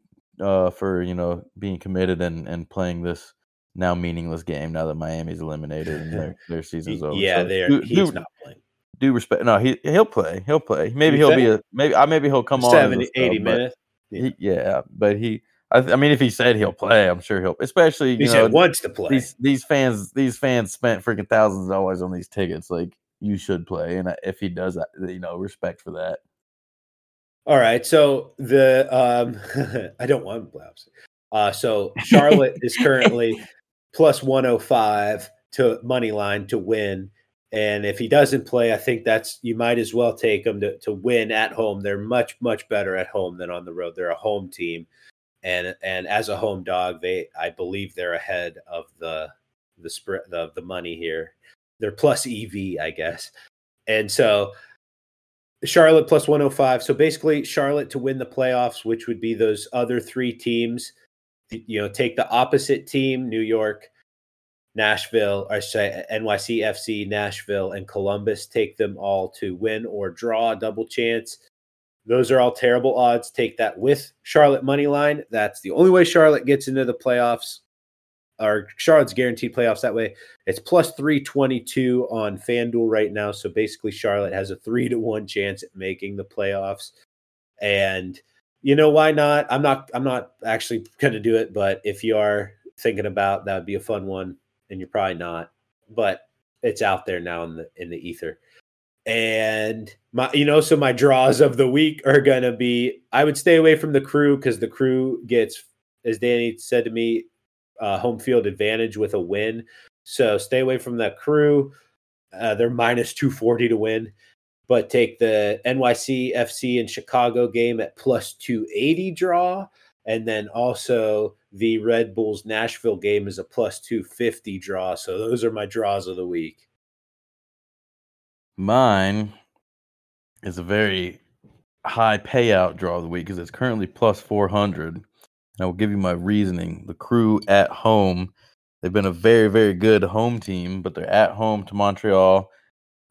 uh, for you know being committed and and playing this now meaningless game now that Miami's eliminated and their, their season's over. Yeah, so they're do, he's do, not playing. Do respect? No, he he'll play. He'll play. Maybe he'll be a maybe. I uh, maybe he'll come 70, on 80 minutes. Yeah. He, yeah, but he. I, I, mean, if he said he'll play, I'm sure he'll. Especially you he know, wants to play. These these fans these fans spent freaking thousands of dollars on these tickets. Like you should play, and if he does, that, you know, respect for that. All right, so the um, I don't want playoffs. Uh, so Charlotte is currently plus 105 to money line to win. And if he doesn't play, I think that's you might as well take him to, to win at home. They're much, much better at home than on the road. They're a home team. And and as a home dog, they I believe they're ahead of the the spread the, the money here. They're plus EV, I guess. And so Charlotte plus 105. So basically Charlotte to win the playoffs, which would be those other three teams you know, take the opposite team, New York, Nashville, or say NYCFC, Nashville, and Columbus, take them all to win or draw, a double chance. Those are all terrible odds. Take that with Charlotte money line. That's the only way Charlotte gets into the playoffs, or Charlotte's guaranteed playoffs that way. It's plus 322 on FanDuel right now. So basically, Charlotte has a three to one chance at making the playoffs. And you know why not? I'm not I'm not actually going to do it, but if you are thinking about that would be a fun one and you're probably not. But it's out there now in the in the ether. And my you know so my draws of the week are to be I would stay away from the crew cuz the crew gets as Danny said to me uh, home field advantage with a win. So stay away from that crew. Uh, they're minus 240 to win but take the NYC FC and Chicago game at plus 280 draw. And then also the Red Bulls Nashville game is a plus 250 draw. So those are my draws of the week. Mine is a very high payout draw of the week because it's currently plus 400. And I will give you my reasoning. The crew at home, they've been a very, very good home team, but they're at home to Montreal.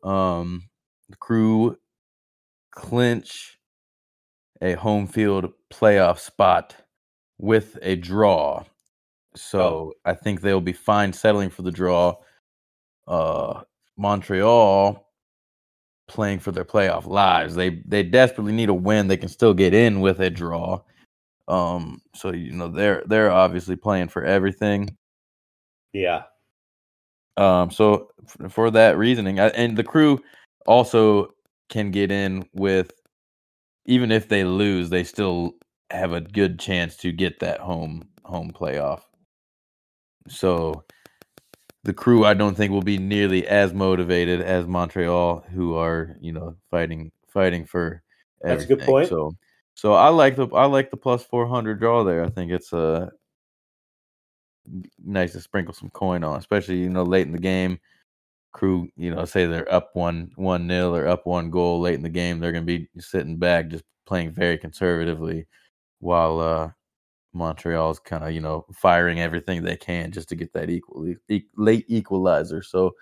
Um, the crew clinch a home field playoff spot with a draw. So oh. I think they'll be fine settling for the draw. Uh, Montreal playing for their playoff lives. They they desperately need a win. They can still get in with a draw. Um, so you know they're they're obviously playing for everything. Yeah. Um. So for that reasoning, I, and the crew also can get in with even if they lose, they still have a good chance to get that home home playoff. So the crew I don't think will be nearly as motivated as Montreal who are, you know, fighting fighting for everything. That's a good point. So so I like the I like the plus 400 draw there. I think it's a uh, nice to sprinkle some coin on, especially you know late in the game crew, you know, say they're up one one nil or up one goal late in the game, they're going to be sitting back, just playing very conservatively, while uh, Montreal's kind of you know firing everything they can just to get that equal e- late equalizer. So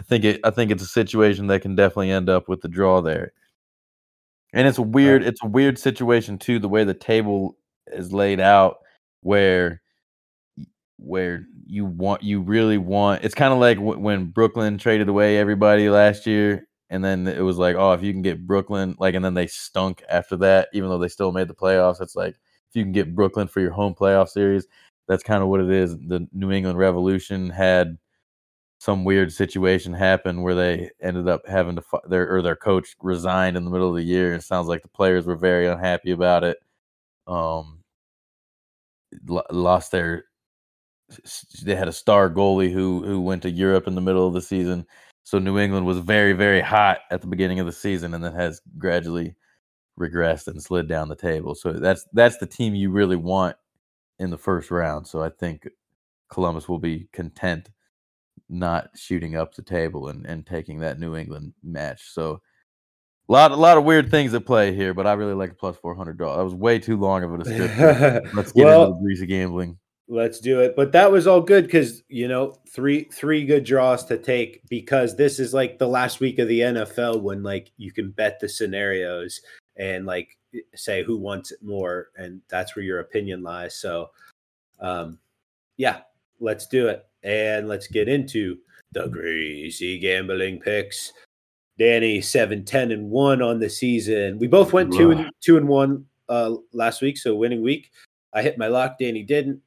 I think it I think it's a situation that can definitely end up with the draw there. And it's a weird, it's a weird situation too, the way the table is laid out, where where you want you really want it's kind of like w- when Brooklyn traded away everybody last year and then it was like oh if you can get Brooklyn like and then they stunk after that even though they still made the playoffs it's like if you can get Brooklyn for your home playoff series that's kind of what it is the New England Revolution had some weird situation happen where they ended up having to their or their coach resigned in the middle of the year it sounds like the players were very unhappy about it um lost their they had a star goalie who who went to Europe in the middle of the season. So New England was very very hot at the beginning of the season, and then has gradually regressed and slid down the table. So that's that's the team you really want in the first round. So I think Columbus will be content not shooting up the table and, and taking that New England match. So a lot a lot of weird things at play here, but I really like a plus four hundred draw. That was way too long of a description. Let's get well, into the greasy gambling. Let's do it. But that was all good because you know three three good draws to take because this is like the last week of the NFL when like you can bet the scenarios and like say who wants it more and that's where your opinion lies. So, um, yeah, let's do it and let's get into the greasy gambling picks. Danny seven ten and one on the season. We both went two and two and one uh, last week, so winning week. I hit my lock. Danny didn't.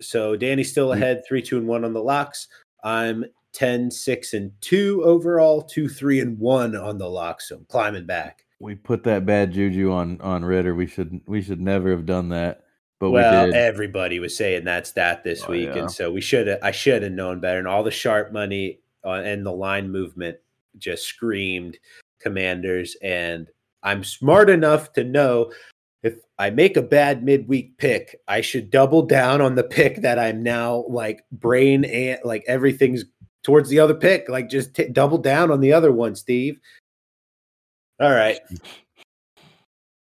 So Danny's still ahead, three, two, and one on the locks. I'm 10, 6, and 2 overall, 2, 3, and 1 on the locks. So I'm climbing back. We put that bad juju on on Ritter. We should we should never have done that. But well, we everybody was saying that's that this oh, week, yeah. and so we should have. I should have known better. And all the sharp money uh, and the line movement just screamed Commanders. And I'm smart enough to know if I make a bad midweek pick, I should double down on the pick that I'm now like brain and like everything's towards the other pick. Like just t- double down on the other one, Steve. All right.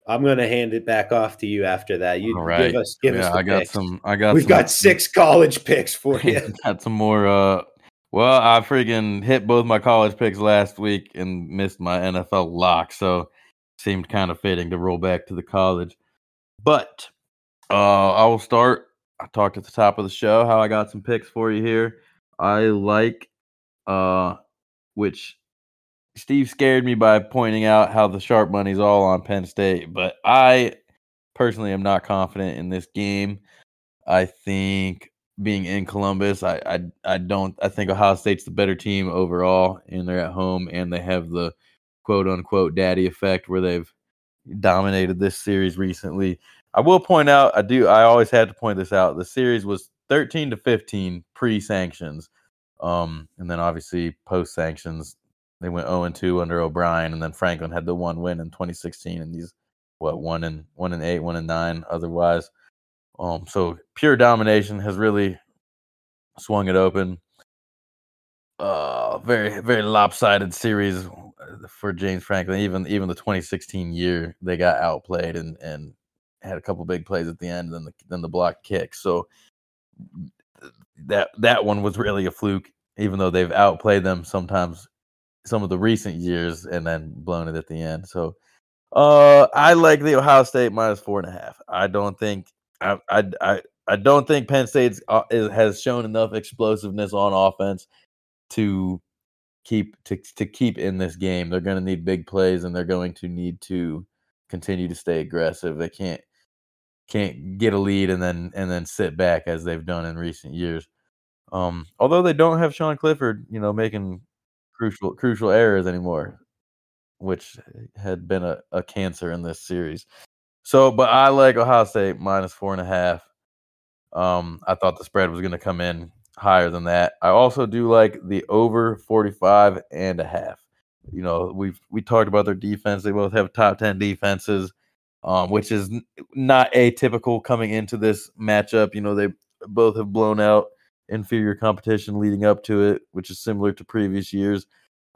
I'm gonna hand it back off to you after that. You All right. give us give yeah, us. I got picks. some. I got. We've some, got six college picks for you. got some more. Uh, well, I freaking hit both my college picks last week and missed my NFL lock, so seemed kind of fitting to roll back to the college. But uh, I will start. I talked at the top of the show how I got some picks for you here. I like, uh, which Steve scared me by pointing out how the sharp money's all on Penn State, but I personally am not confident in this game. I think being in Columbus, I, I I don't I think Ohio State's the better team overall, and they're at home and they have the quote unquote daddy effect where they've dominated this series recently. I will point out, I do, I always had to point this out. The series was 13 to 15 pre sanctions. Um, and then obviously post sanctions, they went 0 and 2 under O'Brien, and then Franklin had the one win in 2016, and these what one and one and eight, one and nine otherwise. Um, so pure domination has really swung it open. Uh, very very lopsided series for James Franklin. Even even the 2016 year, they got outplayed and and had a couple big plays at the end, then the then the block kick. So that that one was really a fluke, even though they've outplayed them sometimes some of the recent years and then blown it at the end. So uh I like the Ohio State minus four and a half. I don't think I I I, I don't think Penn State uh, has shown enough explosiveness on offense to keep to to keep in this game. They're going to need big plays and they're going to need to continue to stay aggressive. They can't can't get a lead and then and then sit back as they've done in recent years. Um, although they don't have Sean Clifford, you know, making crucial crucial errors anymore, which had been a, a cancer in this series. So, but I like Ohio State minus four and a half. Um, I thought the spread was going to come in higher than that. I also do like the over 45 and a half. You know, we've we talked about their defense. They both have top 10 defenses, um, which is not atypical coming into this matchup. You know, they both have blown out inferior competition leading up to it, which is similar to previous years.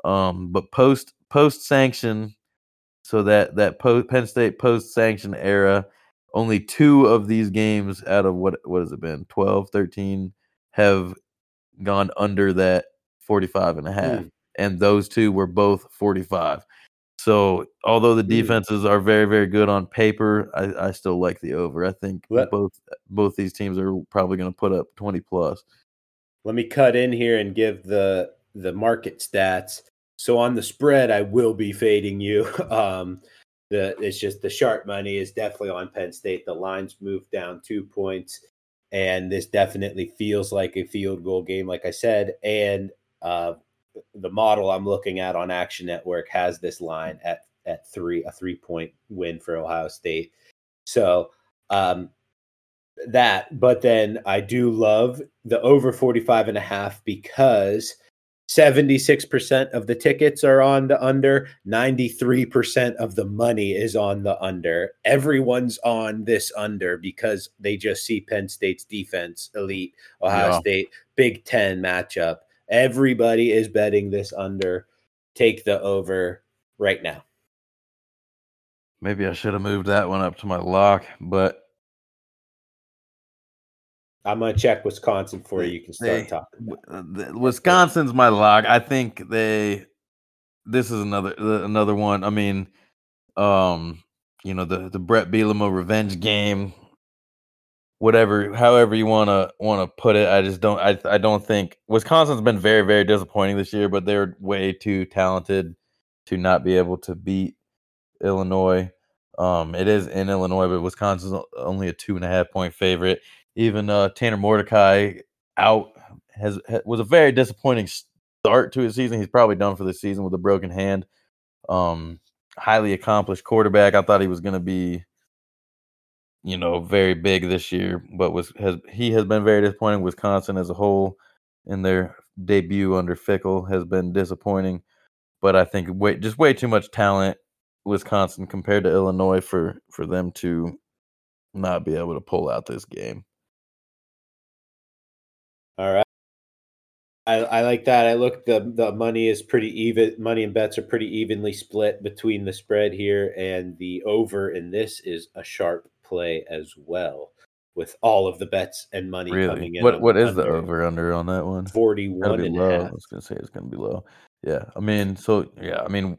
Um, but post post sanction, so that that post Penn State post sanction era, only two of these games out of what what has it been 12, 13 have gone under that 45 and a half. Mm. And those two were both 45. So although the hmm. defenses are very, very good on paper, I, I still like the over. I think both both these teams are probably going to put up twenty plus. Let me cut in here and give the the market stats. So on the spread, I will be fading you. Um, the it's just the sharp money is definitely on Penn State. The lines moved down two points, and this definitely feels like a field goal game, like I said. And uh, the model I'm looking at on Action Network has this line at at three a three point win for Ohio State. So um, that, but then I do love the over 45 and a half because 76% of the tickets are on the under, 93% of the money is on the under. Everyone's on this under because they just see Penn State's defense elite, Ohio yeah. State, Big 10 matchup. Everybody is betting this under. Take the over right now. Maybe I should have moved that one up to my lock, but I'm gonna check Wisconsin for you. You can start they, talking. Uh, Wisconsin's my lock. I think they. This is another another one. I mean, um, you know the the Bret Bielema revenge game. Whatever, however you want to want to put it, I just don't. I I don't think Wisconsin's been very very disappointing this year, but they're way too talented to not be able to beat Illinois. Um, it is in Illinois, but Wisconsin's only a two and a half point favorite. Even uh, Tanner Mordecai out has, has, was a very disappointing start to his season. He's probably done for the season with a broken hand. Um, highly accomplished quarterback. I thought he was going to be, you know, very big this year, but was has he has been very disappointing. Wisconsin as a whole in their debut under Fickell has been disappointing, but I think way just way too much talent Wisconsin compared to Illinois for for them to not be able to pull out this game. All right. I, I like that. I look the the money is pretty even. Money and bets are pretty evenly split between the spread here and the over. And this is a sharp play as well, with all of the bets and money really? coming in. What what is under. the over under on that one? Forty one and low. I was gonna say it's gonna be low. Yeah, I mean, so yeah, I mean,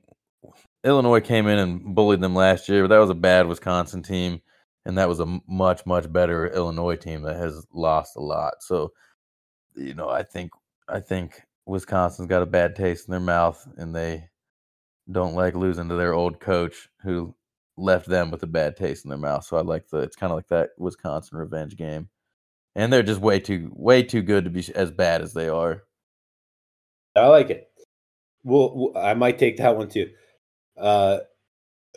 Illinois came in and bullied them last year, but that was a bad Wisconsin team, and that was a much much better Illinois team that has lost a lot. So you know, I think I think Wisconsin's got a bad taste in their mouth, and they don't like losing to their old coach who left them with a bad taste in their mouth. So I like the it's kind of like that Wisconsin revenge game, and they're just way too way too good to be as bad as they are. I like it. Well, I might take that one too. Uh,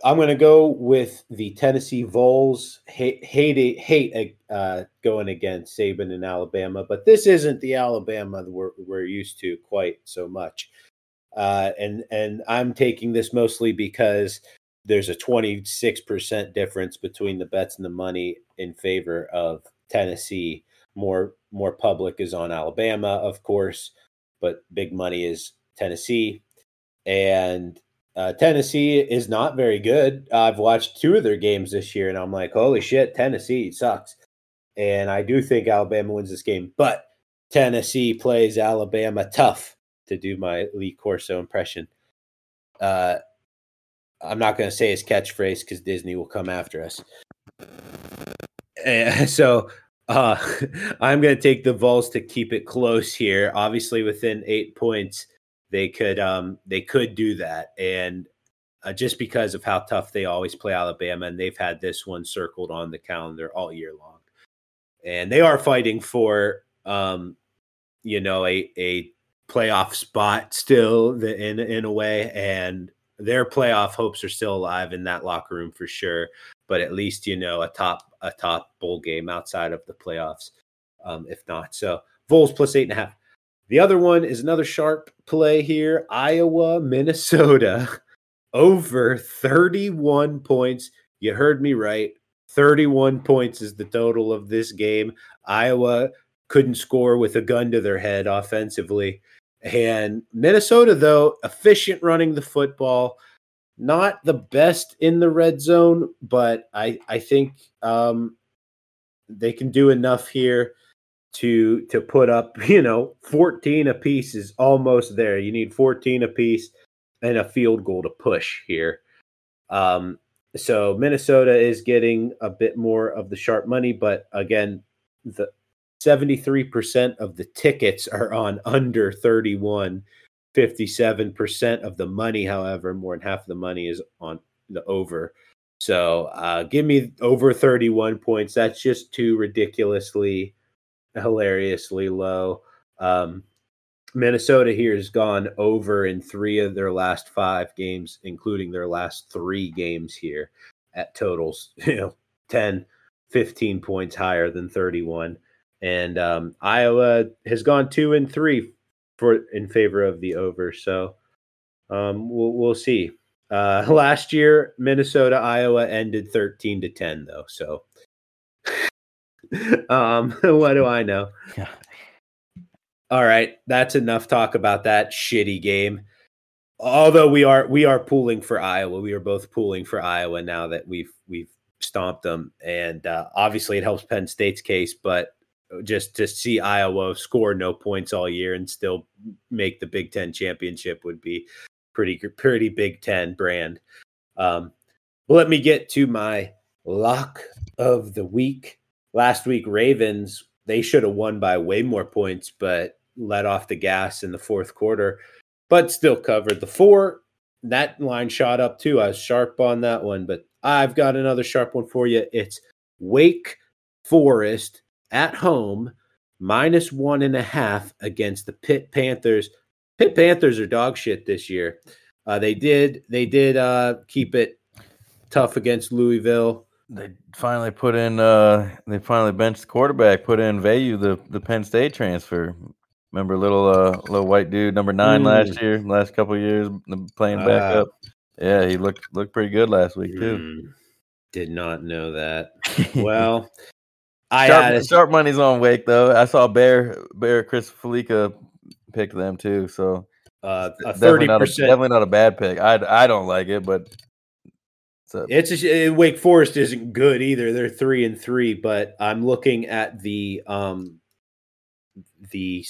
I'm going to go with the Tennessee Vols. Hate hate hate uh, going against Saban in Alabama, but this isn't the Alabama we're we're used to quite so much. Uh, and and I'm taking this mostly because there's a 26% difference between the bets and the money in favor of Tennessee. More more public is on Alabama, of course, but big money is Tennessee. And uh, Tennessee is not very good. I've watched two of their games this year, and I'm like, holy shit, Tennessee sucks. And I do think Alabama wins this game, but Tennessee plays Alabama tough to do my Lee Corso impression. Uh, I'm not going to say his catchphrase because Disney will come after us. And so uh, I'm going to take the Vols to keep it close here. Obviously, within eight points they could um, they could do that, and uh, just because of how tough they always play Alabama, and they've had this one circled on the calendar all year long, and they are fighting for um, you know a a playoff spot still in in a way, and their playoff hopes are still alive in that locker room for sure. But at least you know a top a top bowl game outside of the playoffs, um, if not. So Vols plus eight and a half. The other one is another sharp play here Iowa, Minnesota, over 31 points. You heard me right. 31 points is the total of this game. Iowa couldn't score with a gun to their head offensively. And Minnesota, though, efficient running the football, not the best in the red zone, but I, I think um, they can do enough here to to put up you know 14 a piece is almost there you need 14 a piece and a field goal to push here. Um, so Minnesota is getting a bit more of the sharp money, but again, the 73% of the tickets are on under 31. 57% of the money, however, more than half of the money is on the over. So uh, give me over 31 points. That's just too ridiculously, hilariously low. Um, Minnesota here has gone over in three of their last five games, including their last three games here at totals, you know, 10, 15 points higher than 31. And um, Iowa has gone two and three for in favor of the over. So um, we'll, we'll see. Uh, last year, Minnesota, Iowa ended 13 to 10, though. So um, what do I know? All right, that's enough talk about that shitty game. Although we are we are pooling for Iowa, we are both pooling for Iowa now that we've we've stomped them, and uh, obviously it helps Penn State's case. But just to see Iowa score no points all year and still make the Big Ten championship would be pretty pretty Big Ten brand. Um, well, let me get to my lock of the week. Last week, Ravens they should have won by way more points, but let off the gas in the fourth quarter, but still covered the four. That line shot up too. I was sharp on that one, but I've got another sharp one for you. It's Wake Forest at home, minus one and a half against the Pitt Panthers. Pitt Panthers are dog shit this year. Uh, they did they did uh, keep it tough against Louisville. They finally put in. Uh, they finally benched the quarterback. Put in Veilleux, the the Penn State transfer. Remember little uh little white dude number nine mm. last year, last couple years playing back uh. Yeah, he looked looked pretty good last week too. Mm, did not know that. well, I sharp, had a, sharp money's on Wake though. I saw Bear Bear Chris Fallica picked them too, so uh, thirty percent definitely not a bad pick. I I don't like it, but it's a, it's a, Wake Forest isn't good either. They're three and three, but I'm looking at the um the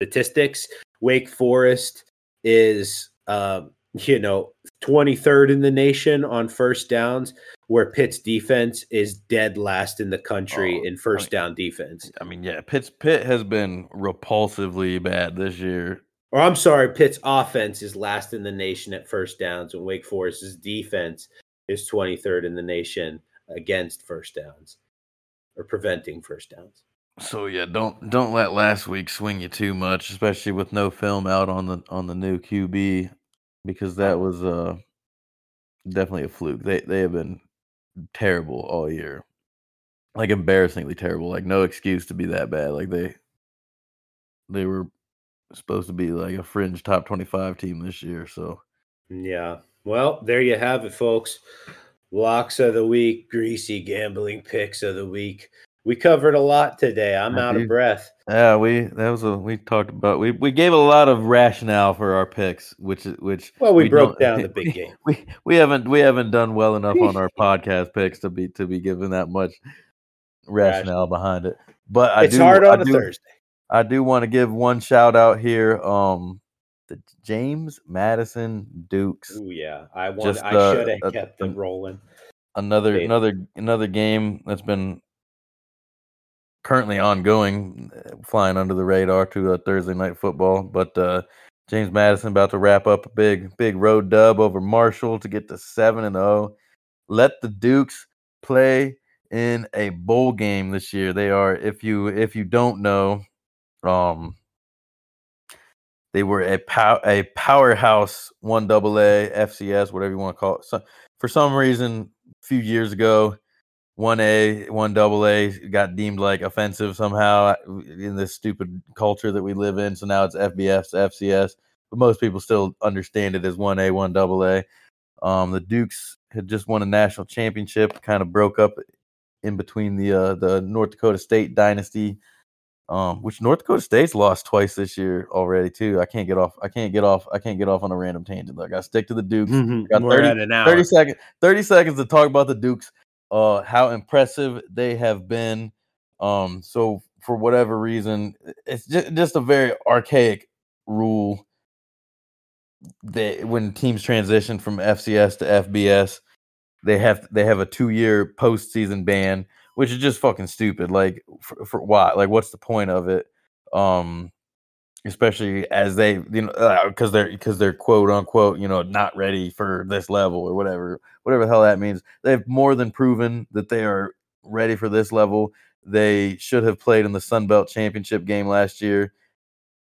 statistics, Wake Forest is, uh, you know, 23rd in the nation on first downs, where Pitt's defense is dead last in the country oh, in first I mean, down defense. I mean, yeah, Pitt's Pitt has been repulsively bad this year. Or I'm sorry, Pitt's offense is last in the nation at first downs, and Wake Forest's defense is 23rd in the nation against first downs or preventing first downs. So yeah, don't don't let last week swing you too much, especially with no film out on the on the new QB, because that was uh definitely a fluke. They they have been terrible all year, like embarrassingly terrible. Like no excuse to be that bad. Like they they were supposed to be like a fringe top twenty five team this year. So yeah, well there you have it, folks. Locks of the week, greasy gambling picks of the week we covered a lot today. I'm out of breath. Yeah, we that was a we talked about we we gave a lot of rationale for our picks, which which well we, we broke down the big game. We we haven't we haven't done well enough on our podcast picks to be to be given that much rationale behind it. But I it's do, hard on I a do, Thursday. I do want to give one shout out here. Um, the James Madison Dukes. Oh yeah, I want. Just, I uh, should have kept them rolling. Another another another game that's been currently ongoing, flying under the radar to uh, Thursday night football. But uh, James Madison about to wrap up a big big road dub over Marshall to get to seven and zero. Oh. Let the Dukes play in a bowl game this year. They are, if you if you don't know, um, they were a pow- a powerhouse one double A FCS, whatever you want to call it. So, for some reason, a few years ago, one A, one double A got deemed like offensive somehow in this stupid culture that we live in. So now it's FBS, FCS, but most people still understand it as one A, one double A. Um, the Dukes had just won a national championship, kind of broke up in between the uh, the North Dakota State dynasty, um, which North Dakota State's lost twice this year already too. I can't get off. I can't get off. I can't get off on a random tangent. Like I stick to the Dukes. Mm-hmm. Got 30, 30 seconds. Thirty seconds to talk about the Dukes uh, how impressive they have been. Um, so for whatever reason, it's just, just a very archaic rule they when teams transition from FCS to FBS, they have they have a two year postseason ban, which is just fucking stupid. Like for, for why? Like what's the point of it? Um, especially as they you know because uh, they're because they're quote unquote you know not ready for this level or whatever whatever the hell that means. They've more than proven that they are ready for this level. They should have played in the Sun Belt Championship game last year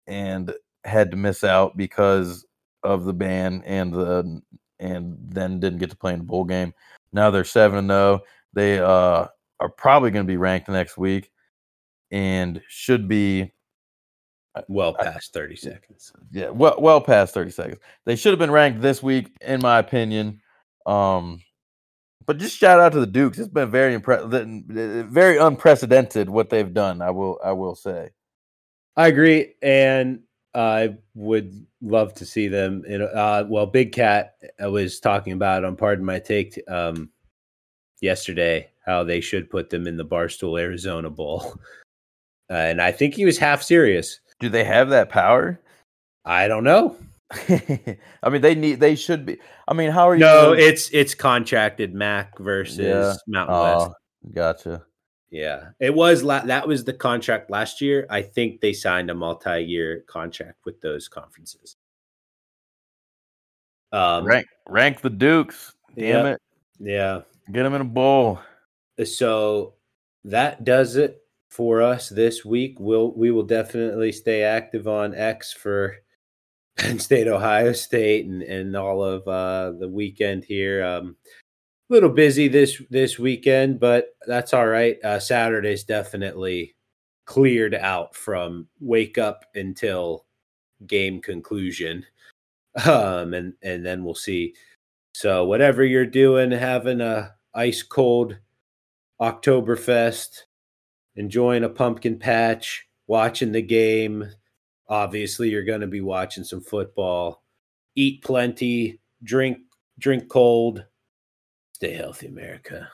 and had to miss out because of the ban and the and then didn't get to play in the bowl game. Now they're seven and zero. Oh. They uh, are probably going to be ranked next week and should be uh, well past 30 seconds. Yeah, well well past 30 seconds. They should have been ranked this week in my opinion. Um but just shout out to the Dukes. It's been very impressive, very unprecedented what they've done. I will, I will say. I agree, and I would love to see them. In, uh, well, Big Cat I was talking about on Pardon My Take um, yesterday how they should put them in the Barstool Arizona Bowl, uh, and I think he was half serious. Do they have that power? I don't know. I mean, they need. They should be. I mean, how are you? No, it's it's contracted Mac versus yeah. Mountain oh, West. Gotcha. Yeah, it was la- that was the contract last year. I think they signed a multi-year contract with those conferences. Um, rank rank the Dukes. Damn it. Yeah. Get them in a bowl. So that does it for us this week. We'll we will definitely stay active on X for Penn State, Ohio State, and and all of uh, the weekend here. Um, a little busy this this weekend, but that's all right. Uh, Saturday's definitely cleared out from wake up until game conclusion, um, and and then we'll see. So whatever you're doing, having a ice cold Oktoberfest, enjoying a pumpkin patch, watching the game, obviously you're going to be watching some football. Eat plenty, drink drink cold. Stay healthy, America.